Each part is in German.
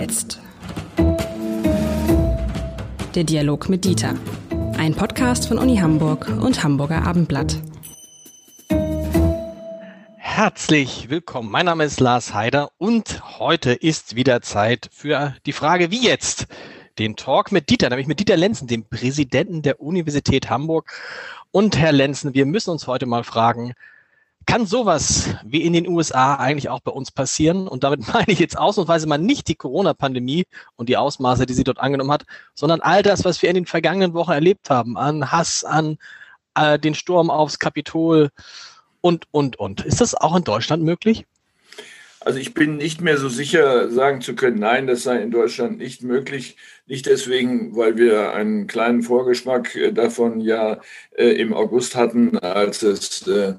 jetzt? Der Dialog mit Dieter. Ein Podcast von Uni Hamburg und Hamburger Abendblatt. Herzlich willkommen. Mein Name ist Lars Heider und heute ist wieder Zeit für die Frage, wie jetzt? Den Talk mit Dieter, nämlich mit Dieter Lenzen, dem Präsidenten der Universität Hamburg. Und Herr Lenzen, wir müssen uns heute mal fragen, kann sowas wie in den USA eigentlich auch bei uns passieren? Und damit meine ich jetzt ausnahmsweise mal nicht die Corona-Pandemie und die Ausmaße, die sie dort angenommen hat, sondern all das, was wir in den vergangenen Wochen erlebt haben, an Hass, an äh, den Sturm aufs Kapitol und, und, und. Ist das auch in Deutschland möglich? Also ich bin nicht mehr so sicher sagen zu können, nein, das sei in Deutschland nicht möglich. Nicht deswegen, weil wir einen kleinen Vorgeschmack äh, davon ja äh, im August hatten, als es äh,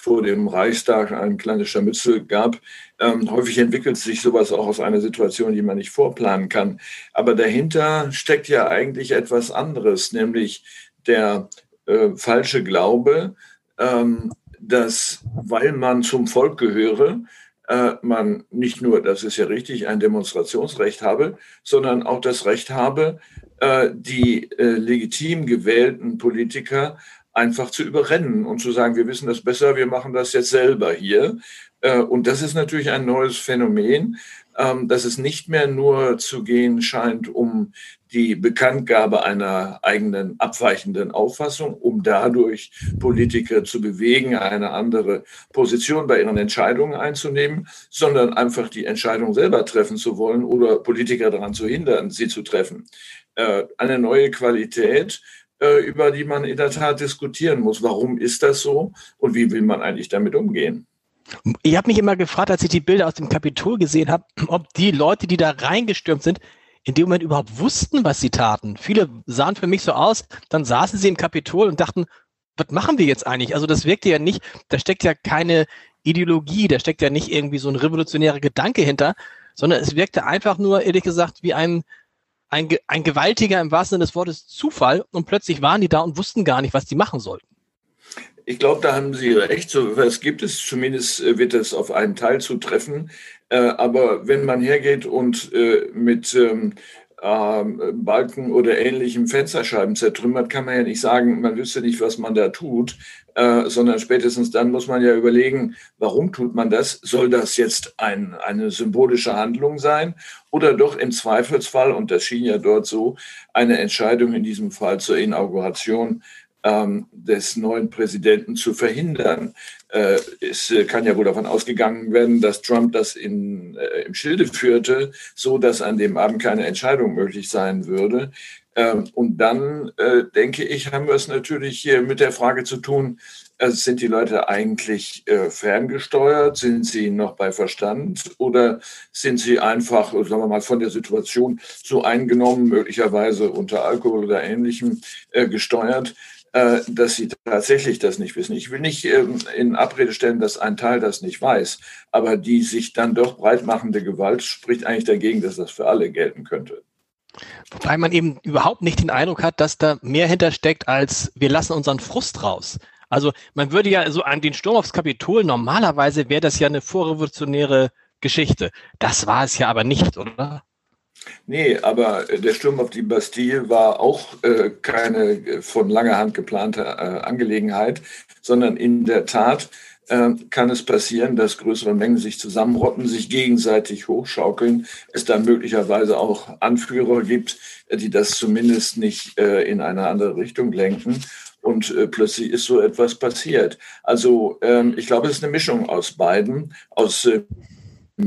vor dem Reichstag ein kleines Scharmützel gab. Ähm, häufig entwickelt sich sowas auch aus einer Situation, die man nicht vorplanen kann. Aber dahinter steckt ja eigentlich etwas anderes, nämlich der äh, falsche Glaube, ähm, dass weil man zum Volk gehöre, äh, man nicht nur, das ist ja richtig, ein Demonstrationsrecht habe, sondern auch das Recht habe, äh, die äh, legitim gewählten Politiker einfach zu überrennen und zu sagen, wir wissen das besser, wir machen das jetzt selber hier. Äh, und das ist natürlich ein neues Phänomen, ähm, dass es nicht mehr nur zu gehen scheint um die Bekanntgabe einer eigenen abweichenden Auffassung, um dadurch Politiker zu bewegen, eine andere Position bei ihren Entscheidungen einzunehmen, sondern einfach die Entscheidung selber treffen zu wollen oder Politiker daran zu hindern, sie zu treffen. Äh, eine neue Qualität, über die man in der Tat diskutieren muss. Warum ist das so und wie will man eigentlich damit umgehen? Ich habe mich immer gefragt, als ich die Bilder aus dem Kapitol gesehen habe, ob die Leute, die da reingestürmt sind, in dem Moment überhaupt wussten, was sie taten. Viele sahen für mich so aus, dann saßen sie im Kapitol und dachten, was machen wir jetzt eigentlich? Also das wirkte ja nicht, da steckt ja keine Ideologie, da steckt ja nicht irgendwie so ein revolutionärer Gedanke hinter, sondern es wirkte einfach nur, ehrlich gesagt, wie ein ein, ein gewaltiger im wahrsten Sinne des Wortes Zufall und plötzlich waren die da und wussten gar nicht, was die machen sollten. Ich glaube, da haben Sie recht. So was gibt es. Zumindest äh, wird es auf einen Teil zutreffen. Äh, aber wenn man hergeht und äh, mit ähm, ähm, Balken oder ähnlichem Fensterscheiben zertrümmert, kann man ja nicht sagen, man wüsste nicht, was man da tut, äh, sondern spätestens dann muss man ja überlegen, warum tut man das? Soll das jetzt ein, eine symbolische Handlung sein oder doch im Zweifelsfall, und das schien ja dort so, eine Entscheidung in diesem Fall zur Inauguration ähm, des neuen Präsidenten zu verhindern. Äh, es äh, kann ja wohl davon ausgegangen werden, dass Trump das in, äh, im Schilde führte, so dass an dem Abend keine Entscheidung möglich sein würde. Ähm, und dann, äh, denke ich, haben wir es natürlich hier mit der Frage zu tun, also sind die Leute eigentlich äh, ferngesteuert? Sind sie noch bei Verstand? Oder sind sie einfach, sagen wir mal, von der Situation so eingenommen, möglicherweise unter Alkohol oder Ähnlichem äh, gesteuert, dass sie tatsächlich das nicht wissen. Ich will nicht ähm, in Abrede stellen, dass ein Teil das nicht weiß, aber die sich dann doch breitmachende Gewalt spricht eigentlich dagegen, dass das für alle gelten könnte. Wobei man eben überhaupt nicht den Eindruck hat, dass da mehr hintersteckt, als wir lassen unseren Frust raus. Also man würde ja so an den Sturm aufs Kapitol, normalerweise wäre das ja eine vorrevolutionäre Geschichte. Das war es ja aber nicht, oder? Nee, aber der Sturm auf die Bastille war auch äh, keine äh, von langer Hand geplante äh, Angelegenheit, sondern in der Tat äh, kann es passieren, dass größere Mengen sich zusammenrotten, sich gegenseitig hochschaukeln, es dann möglicherweise auch Anführer gibt, die das zumindest nicht äh, in eine andere Richtung lenken. Und äh, plötzlich ist so etwas passiert. Also ähm, ich glaube, es ist eine Mischung aus beiden, aus äh,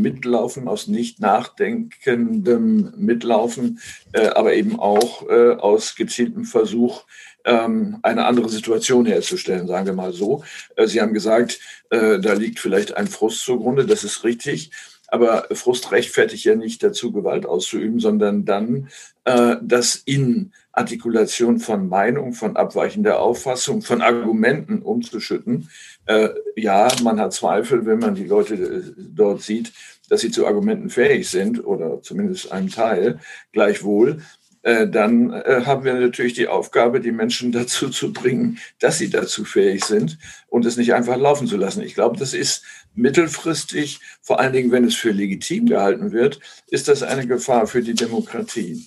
Mitlaufen, aus nicht nachdenkendem Mitlaufen, äh, aber eben auch äh, aus gezieltem Versuch, ähm, eine andere Situation herzustellen, sagen wir mal so. Äh, Sie haben gesagt, äh, da liegt vielleicht ein Frust zugrunde, das ist richtig. Aber Frust rechtfertigt ja nicht dazu, Gewalt auszuüben, sondern dann, äh, das in Artikulation von Meinung, von abweichender Auffassung, von Argumenten umzuschütten. Äh, ja, man hat Zweifel, wenn man die Leute äh, dort sieht, dass sie zu Argumenten fähig sind oder zumindest einem Teil. Gleichwohl äh, dann äh, haben wir natürlich die Aufgabe, die Menschen dazu zu bringen, dass sie dazu fähig sind und es nicht einfach laufen zu lassen. Ich glaube, das ist mittelfristig, vor allen Dingen, wenn es für legitim gehalten wird, ist das eine Gefahr für die Demokratie.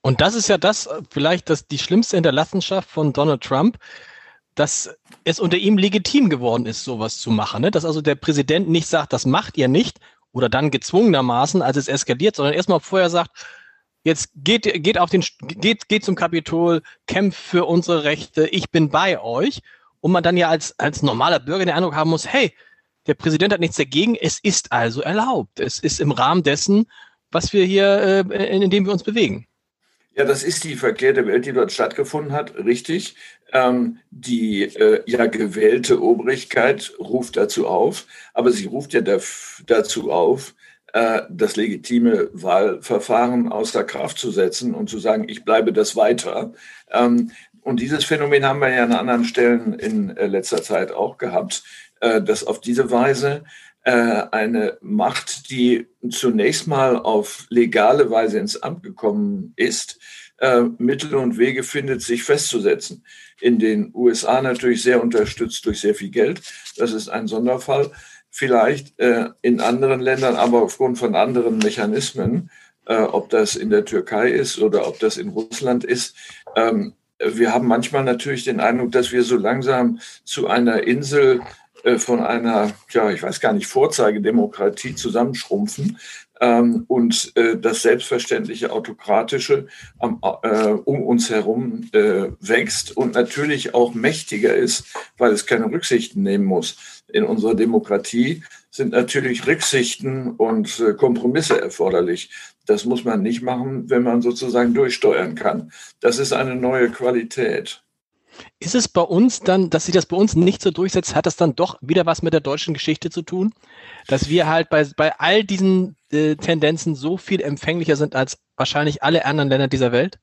Und das ist ja das vielleicht das, die schlimmste Hinterlassenschaft von Donald Trump, dass es unter ihm legitim geworden ist, sowas zu machen. Ne? Dass also der Präsident nicht sagt, das macht ihr nicht oder dann gezwungenermaßen, als es eskaliert, sondern erstmal vorher sagt, jetzt geht, geht auf den, geht, geht zum Kapitol, kämpft für unsere Rechte, ich bin bei euch. Und man dann ja als, als normaler Bürger den Eindruck haben muss, hey, der Präsident hat nichts dagegen, es ist also erlaubt. Es ist im Rahmen dessen, was wir hier, äh, in dem wir uns bewegen. Ja, das ist die verkehrte Welt, die dort stattgefunden hat, richtig. Ähm, die äh, ja gewählte Obrigkeit ruft dazu auf, aber sie ruft ja dazu auf, äh, das legitime Wahlverfahren außer Kraft zu setzen und zu sagen, ich bleibe das weiter. Ähm, und dieses Phänomen haben wir ja an anderen Stellen in äh, letzter Zeit auch gehabt, äh, dass auf diese Weise eine Macht, die zunächst mal auf legale Weise ins Amt gekommen ist, äh, Mittel und Wege findet, sich festzusetzen. In den USA natürlich sehr unterstützt durch sehr viel Geld. Das ist ein Sonderfall. Vielleicht äh, in anderen Ländern, aber aufgrund von anderen Mechanismen, äh, ob das in der Türkei ist oder ob das in Russland ist. Ähm, wir haben manchmal natürlich den Eindruck, dass wir so langsam zu einer Insel äh, von einer, ja, ich weiß gar nicht, Vorzeigedemokratie zusammenschrumpfen ähm, und äh, das selbstverständliche Autokratische am, äh, um uns herum äh, wächst und natürlich auch mächtiger ist, weil es keine Rücksichten nehmen muss. In unserer Demokratie sind natürlich Rücksichten und äh, Kompromisse erforderlich. Das muss man nicht machen, wenn man sozusagen durchsteuern kann. Das ist eine neue Qualität. Ist es bei uns dann, dass sich das bei uns nicht so durchsetzt, hat das dann doch wieder was mit der deutschen Geschichte zu tun? Dass wir halt bei, bei all diesen äh, Tendenzen so viel empfänglicher sind als wahrscheinlich alle anderen Länder dieser Welt?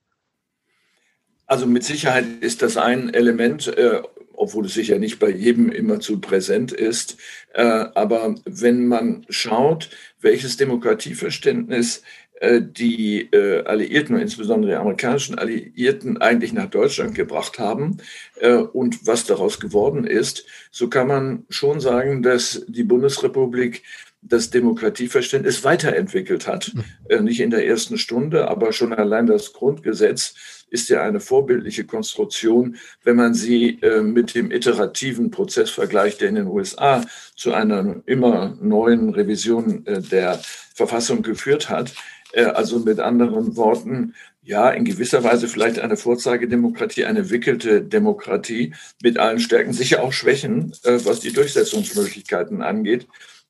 Also mit Sicherheit ist das ein Element, äh, obwohl es sicher nicht bei jedem immer zu präsent ist. Äh, aber wenn man schaut, welches Demokratieverständnis die äh, Alliierten und insbesondere die amerikanischen Alliierten eigentlich nach Deutschland gebracht haben äh, und was daraus geworden ist, so kann man schon sagen, dass die Bundesrepublik das Demokratieverständnis weiterentwickelt hat. Mhm. Nicht in der ersten Stunde, aber schon allein das Grundgesetz ist ja eine vorbildliche Konstruktion, wenn man sie mit dem iterativen Prozess vergleicht, der in den USA zu einer immer neuen Revision der Verfassung geführt hat. Äh, also mit anderen Worten, ja, in gewisser Weise vielleicht eine Vorzeigedemokratie, eine wickelte Demokratie mit allen Stärken, sicher auch Schwächen, äh, was die Durchsetzungsmöglichkeiten angeht.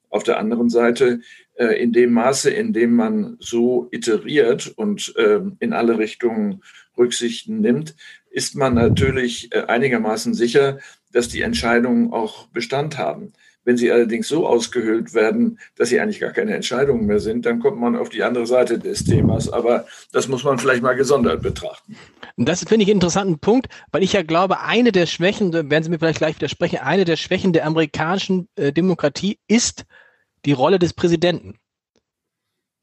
Auf der anderen Seite, äh, in dem Maße, in dem man so iteriert und in alle Richtungen Rücksichten nimmt, ist man natürlich einigermaßen sicher, dass die Entscheidungen auch Bestand haben. Wenn sie allerdings so ausgehöhlt werden, dass sie eigentlich gar keine Entscheidungen mehr sind, dann kommt man auf die andere Seite des Themas. Aber das muss man vielleicht mal gesondert betrachten. Das finde ich einen interessanten Punkt, weil ich ja glaube, eine der Schwächen, werden Sie mir vielleicht gleich widersprechen, eine der Schwächen der amerikanischen äh, Demokratie ist die Rolle des Präsidenten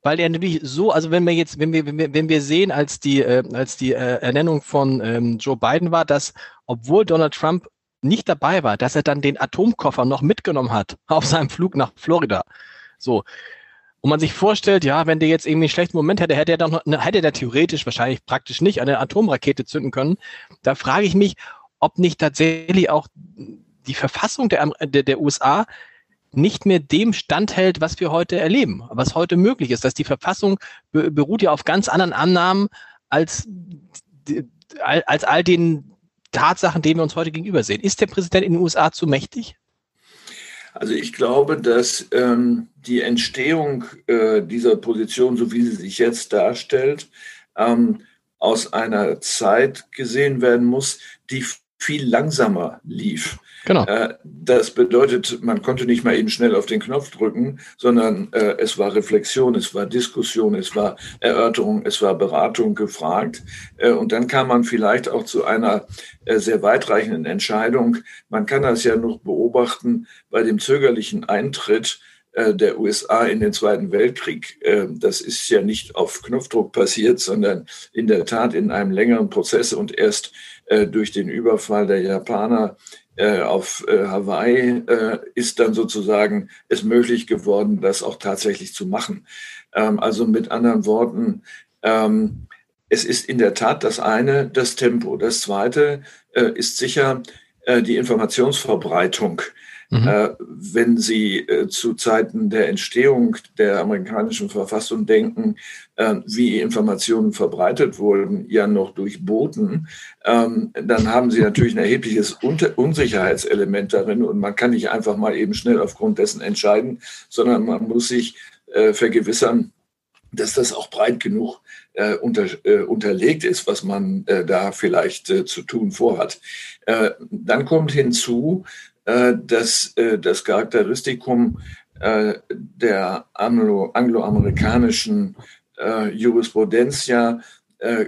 weil er natürlich so, also wenn wir jetzt, wenn wir, wenn wir, wenn wir sehen, als die, äh, als die äh, Ernennung von ähm, Joe Biden war, dass obwohl Donald Trump nicht dabei war, dass er dann den Atomkoffer noch mitgenommen hat auf seinem Flug nach Florida. So. Und man sich vorstellt, ja, wenn der jetzt irgendwie einen schlechten Moment hätte, hätte er dann noch, hätte er theoretisch, wahrscheinlich praktisch nicht, eine Atomrakete zünden können. Da frage ich mich, ob nicht tatsächlich auch die Verfassung der, der, der USA nicht mehr dem standhält, was wir heute erleben, was heute möglich ist. Dass die Verfassung beruht ja auf ganz anderen Annahmen als, als all den Tatsachen, denen wir uns heute gegenüber sehen. Ist der Präsident in den USA zu mächtig? Also ich glaube, dass ähm, die Entstehung äh, dieser Position, so wie sie sich jetzt darstellt, ähm, aus einer Zeit gesehen werden muss, die viel langsamer lief. Genau. Äh, das bedeutet, man konnte nicht mal eben schnell auf den Knopf drücken, sondern äh, es war Reflexion, es war Diskussion, es war Erörterung, es war Beratung gefragt. Äh, und dann kam man vielleicht auch zu einer sehr weitreichenden Entscheidung. Man kann das ja noch beobachten bei dem zögerlichen Eintritt der USA in den Zweiten Weltkrieg. Äh, das ist ja nicht auf Knopfdruck passiert, sondern in der Tat in einem längeren Prozess und erst äh, durch den Überfall der Japaner auf Hawaii ist dann sozusagen es möglich geworden, das auch tatsächlich zu machen. Ähm, also mit anderen Worten, ähm, es ist in der Tat das eine, das Tempo. Das zweite ist sicher die Informationsverbreitung. Mhm. Äh, wenn Sie äh, zu Zeiten der Entstehung der amerikanischen Verfassung denken, äh, wie Informationen verbreitet wurden, ja noch durch Boten, ähm, dann haben Sie natürlich ein erhebliches Unter Unsicherheitselement darin und man kann nicht einfach mal eben schnell aufgrund dessen entscheiden, sondern man muss sich äh, vergewissern, dass das auch breit genug äh, unter, äh, unterlegt ist, was man äh, da vielleicht äh, zu tun vorhat. Äh, dann kommt hinzu, dass äh, das Charakteristikum äh, der Anglo angloamerikanischen Jurisprudenz ja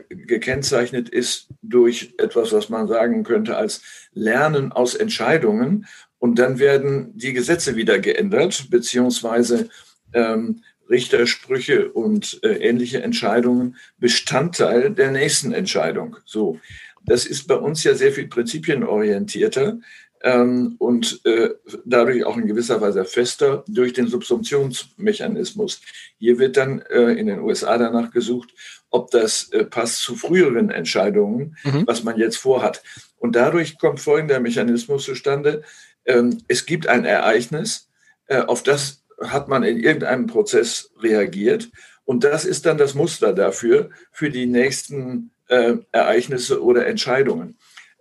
gekennzeichnet ist durch etwas, was man sagen könnte als Lernen aus Entscheidungen. Und dann werden die Gesetze wieder geändert, beziehungsweise ähm, Richtersprüche und äh, ähnliche Entscheidungen Bestandteil der nächsten Entscheidung. So, das ist bei uns ja sehr viel prinzipienorientierter ähm, und äh, dadurch auch in gewisser Weise fester durch den Subsumptionsmechanismus. Hier wird dann äh, in den USA danach gesucht, ob das äh, passt zu früheren Entscheidungen, mhm. was man jetzt vorhat. Und dadurch kommt folgender Mechanismus zustande. Ähm, es gibt ein Ereignis, äh, auf das hat man in irgendeinem Prozess reagiert. Und das ist dann das Muster dafür, für die nächsten äh, Ereignisse oder Entscheidungen.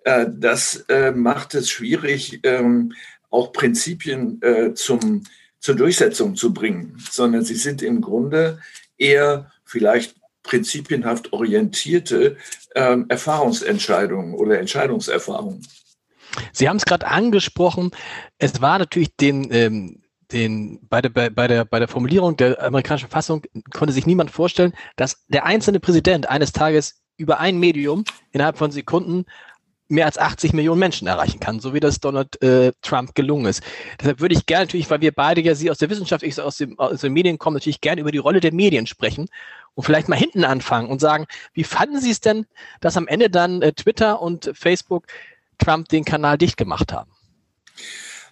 Äh, das äh, macht es schwierig, ähm, auch Prinzipien äh, zum, zur Durchsetzung zu bringen, sondern sie sind im Grunde eher vielleicht prinzipienhaft orientierte ähm, Erfahrungsentscheidungen oder Entscheidungserfahrungen. Sie haben es gerade angesprochen. Es war natürlich den, ähm, den, bei, der, bei, der, bei der Formulierung der amerikanischen Fassung konnte sich niemand vorstellen, dass der einzelne Präsident eines Tages über ein Medium innerhalb von Sekunden mehr als 80 Millionen Menschen erreichen kann, so wie das Donald äh, Trump gelungen ist. Deshalb würde ich gerne natürlich, weil wir beide ja Sie aus der Wissenschaft, ich aus, dem, aus den Medien kommen, natürlich gerne über die Rolle der Medien sprechen und vielleicht mal hinten anfangen und sagen, wie fanden Sie es denn, dass am Ende dann äh, Twitter und Facebook Trump den Kanal dicht gemacht haben?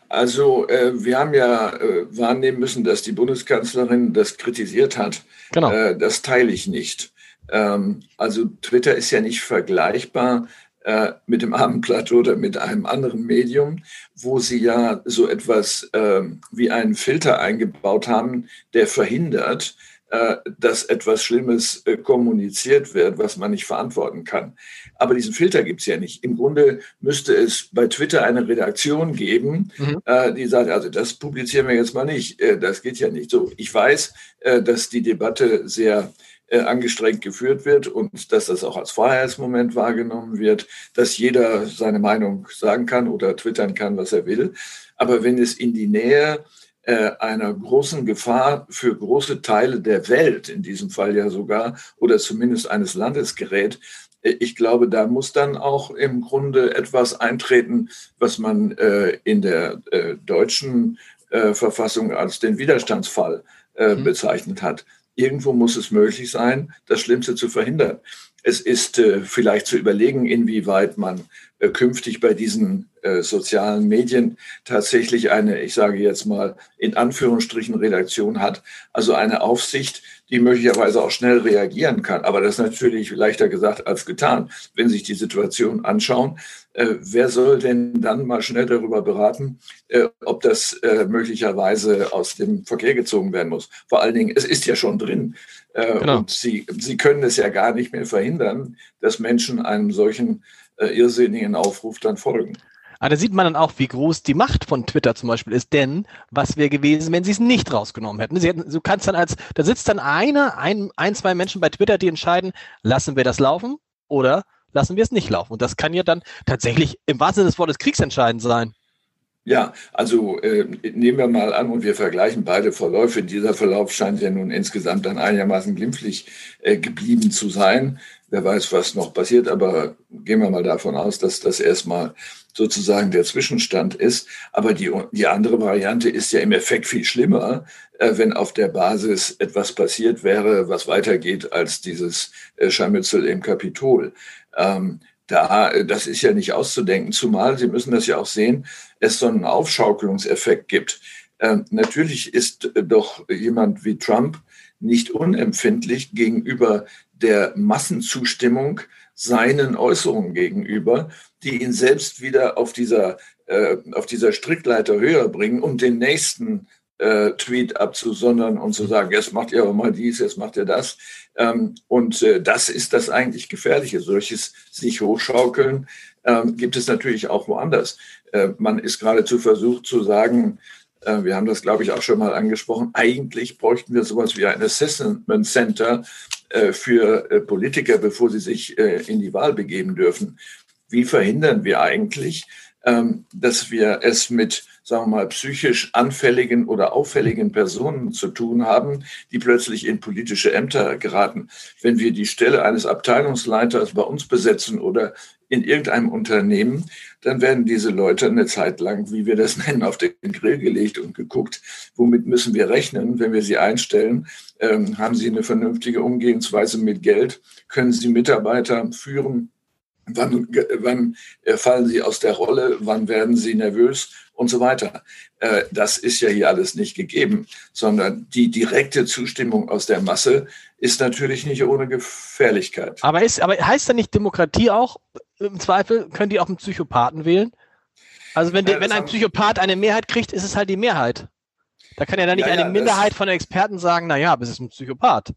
Also äh, wir haben ja äh, wahrnehmen müssen, dass die Bundeskanzlerin das kritisiert hat. Genau. Äh, das teile ich nicht. Ähm, also Twitter ist ja nicht vergleichbar äh, mit dem Abendblatt oder mit einem anderen Medium, wo sie ja so etwas äh, wie einen Filter eingebaut haben, der verhindert, äh, dass etwas Schlimmes äh, kommuniziert wird, was man nicht verantworten kann. Aber diesen Filter gibt es ja nicht. Im Grunde müsste es bei Twitter eine Redaktion geben, mhm. Äh, die sagt, also das publizieren wir jetzt mal nicht. Äh, das geht ja nicht so. Ich weiß, dass die Debatte sehr angestrengt geführt wird und dass das auch als Freiheitsmoment wahrgenommen wird, dass jeder seine Meinung sagen kann oder twittern kann, was er will. Aber wenn es in die Nähe äh, einer großen Gefahr für große Teile der Welt, in diesem Fall ja sogar, oder zumindest eines Landes gerät, äh, ich glaube, da muss dann auch im Grunde etwas eintreten, was man äh, in der äh, deutschen äh, Verfassung als den Widerstandsfall äh, mhm. bezeichnet hat. Irgendwo muss es möglich sein, das Schlimmste zu verhindern. Es ist äh, vielleicht zu überlegen, inwieweit man künftig bei diesen äh, sozialen Medien tatsächlich eine, ich sage jetzt mal, in Anführungsstrichen Redaktion hat, also eine Aufsicht, die möglicherweise auch schnell reagieren kann. Aber das ist natürlich leichter gesagt als getan, wenn sich die Situation anschauen. Äh, wer soll denn dann mal schnell darüber beraten, äh, ob das äh, möglicherweise aus dem Verkehr gezogen werden muss? Vor allen Dingen, es ist ja schon drin. Äh, genau. Und Sie, Sie können es ja gar nicht mehr verhindern, dass Menschen einem solchen äh, irrsinnigen Aufruf dann folgen. Aber da sieht man dann auch, wie groß die Macht von Twitter zum Beispiel ist. Denn was wäre gewesen, wenn sie es nicht rausgenommen hätten? Hätten? Du kannst dann als, da sitzt dann einer, ein, ein, zwei Menschen bei Twitter, die entscheiden, lassen wir das laufen oder lassen wir es nicht laufen. Und das kann ja dann tatsächlich im wahrsten Sinne des Wortes kriegsentscheidend sein. Ja, also äh, nehmen wir mal an und wir vergleichen beide Verläufe. Dieser Verlauf scheint ja nun insgesamt dann einigermaßen glimpflich äh, geblieben zu sein. Wer weiß, was noch passiert, aber gehen wir mal davon aus, dass das erstmal sozusagen der Zwischenstand ist. Aber die, die andere Variante ist ja im Effekt viel schlimmer, äh, wenn auf der Basis etwas passiert wäre, was weitergeht als dieses äh, Scharmützel im Kapitol. Ähm, da, das ist ja nicht auszudenken, zumal Sie müssen das ja auch sehen, es so einen Aufschaukelungseffekt gibt. Ähm, natürlich ist doch jemand wie Trump nicht unempfindlich gegenüber der Massenzustimmung seinen Äußerungen gegenüber, die ihn selbst wieder auf dieser, äh, auf dieser Strickleiter höher bringen und den nächsten äh, Tweet abzusondern und zu sagen, jetzt macht ihr aber mal dies, jetzt macht ihr das. Ähm, und äh, das ist das eigentlich Gefährliche. Solches sich hochschaukeln ähm, gibt es natürlich auch woanders. Äh, man ist geradezu versucht zu sagen, äh, wir haben das, glaube ich, auch schon mal angesprochen, eigentlich bräuchten wir sowas wie ein Assessment Center äh, für äh, Politiker, bevor sie sich in die Wahl begeben dürfen. Wie verhindern wir eigentlich, ähm, dass wir es mit, sagen wir mal, psychisch anfälligen oder auffälligen Personen zu tun haben, die plötzlich in politische Ämter geraten. Wenn wir die Stelle eines Abteilungsleiters bei uns besetzen oder in irgendeinem Unternehmen, dann werden diese Leute eine Zeit lang, wie wir das nennen, auf den Grill gelegt und geguckt, womit müssen wir rechnen, wenn wir sie einstellen. Ähm, haben sie eine vernünftige Umgehensweise mit Geld? Können sie Mitarbeiter führen? Wann, wann fallen sie aus der Rolle? Wann werden sie nervös? Und so weiter. Äh, das ist ja hier alles nicht gegeben, sondern die direkte Zustimmung aus der Masse ist natürlich nicht ohne Gefährlichkeit. Aber, ist, aber heißt da nicht Demokratie auch, im Zweifel, können die auch einen Psychopathen wählen? Also wenn, ja, wenn ein Psychopath eine Mehrheit kriegt, ist es halt die Mehrheit. Da kann ja dann nicht ja, eine Minderheit von Experten sagen, naja, aber es ist ein Psychopath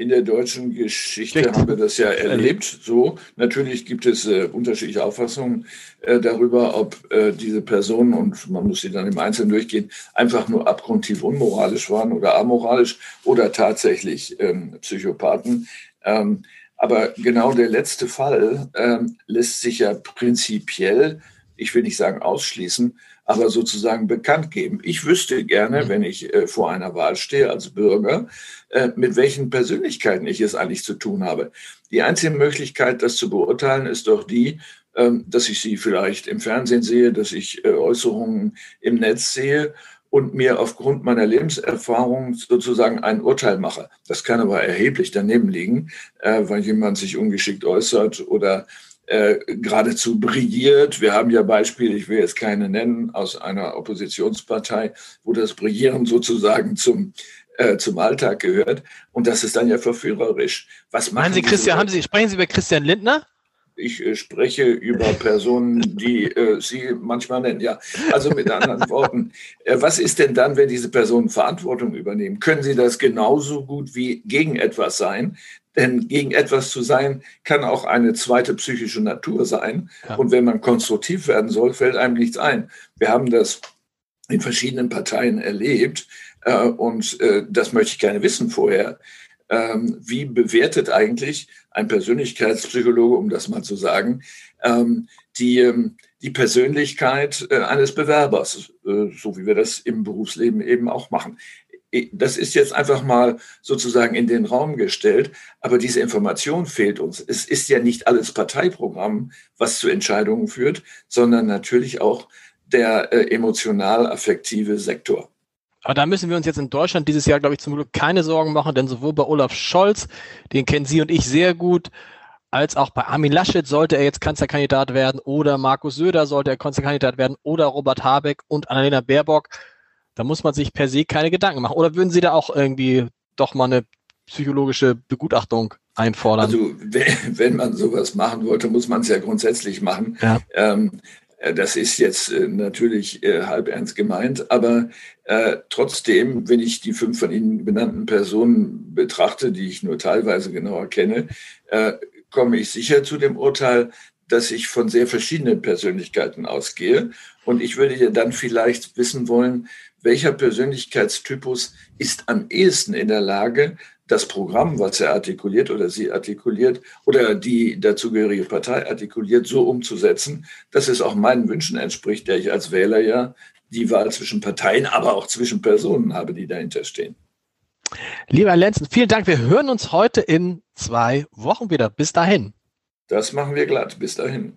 in der deutschen Geschichte Richtig. haben wir das ja erlebt. So, natürlich gibt es äh, unterschiedliche Auffassungen äh, darüber, ob äh, diese Personen, und man muss sie dann im Einzelnen durchgehen, einfach nur abgrundtief unmoralisch waren oder amoralisch oder tatsächlich ähm, Psychopathen. Ähm, aber genau der letzte Fall ähm, lässt sich ja prinzipiell, ich will nicht sagen ausschließen, aber sozusagen bekannt geben. Ich wüsste gerne, mhm. wenn ich äh, vor einer Wahl stehe als Bürger, äh, mit welchen Persönlichkeiten ich es eigentlich zu tun habe. Die einzige Möglichkeit, das zu beurteilen, ist doch die, ähm, dass ich sie vielleicht im Fernsehen sehe, dass ich äh, Äußerungen im Netz sehe und mir aufgrund meiner Lebenserfahrung sozusagen ein Urteil mache. Das kann aber erheblich daneben liegen, äh, weil jemand sich ungeschickt äußert oder äh, geradezu brilliert. Wir haben ja Beispiele, ich will jetzt keine nennen, aus einer Oppositionspartei, wo das Brillieren sozusagen zum äh, zum Alltag gehört. Und das ist dann ja verführerisch. Was Meinen Sie, Christian, haben Sie, sprechen Sie über Christian Lindner? Ich äh, spreche über Personen, die äh, Sie manchmal nennen. Ja, also mit anderen Worten, äh, was ist denn dann, wenn diese Personen Verantwortung übernehmen? Können Sie das genauso gut wie gegen etwas sein? Denn gegen etwas zu sein, kann auch eine zweite psychische Natur sein. Ja. Und wenn man konstruktiv werden soll, fällt einem nichts ein. Wir haben das in verschiedenen Parteien erlebt. Äh, und äh, das möchte ich gerne wissen vorher. Ähm, wie bewertet eigentlich ein Persönlichkeitspsychologe, um das mal zu sagen, ähm, die, ähm, die Persönlichkeit äh, eines Bewerbers, so wie wir das im Berufsleben eben auch machen? Das ist jetzt einfach mal sozusagen in den Raum gestellt, aber diese Information fehlt uns. Es ist ja nicht alles Parteiprogramm, was zu Entscheidungen führt, sondern natürlich auch der äh, emotional-affektive Sektor. Aber da müssen wir uns jetzt in Deutschland dieses Jahr, glaube ich, zum Glück keine Sorgen machen, denn sowohl bei Olaf Scholz, den kennen Sie und ich sehr gut, als auch bei Armin Laschet sollte er jetzt Kanzlerkandidat werden oder Markus Söder sollte er Kanzlerkandidat werden oder Robert Habeck und Annalena Baerbock da muss man sich per se keine Gedanken machen. Oder würden Sie da auch irgendwie doch mal eine psychologische Begutachtung einfordern? Also wenn man sowas machen wollte, muss man es ja grundsätzlich machen. Ja. Ähm, äh, das ist jetzt äh, natürlich äh, halb ernst gemeint, aber äh, trotzdem, wenn ich die fünf von Ihnen benannten Personen betrachte, die ich nur teilweise genauer kenne, äh, komme ich sicher zu dem Urteil, dass ich von sehr verschiedenen Persönlichkeiten ausgehe. Und ich würde ja dann vielleicht wissen wollen, welcher Persönlichkeitstypus ist am ehesten in der Lage, das Programm, was er artikuliert oder sie artikuliert oder die dazugehörige Partei artikuliert, so umzusetzen, dass es auch meinen Wünschen entspricht, der ich als Wähler ja die Wahl zwischen Parteien, aber auch zwischen Personen habe, die dahinter stehen. Lieber Herr Lenzen, vielen Dank. Wir hören uns heute in zwei Wochen wieder. Bis dahin. Das machen wir glatt. Bis dahin.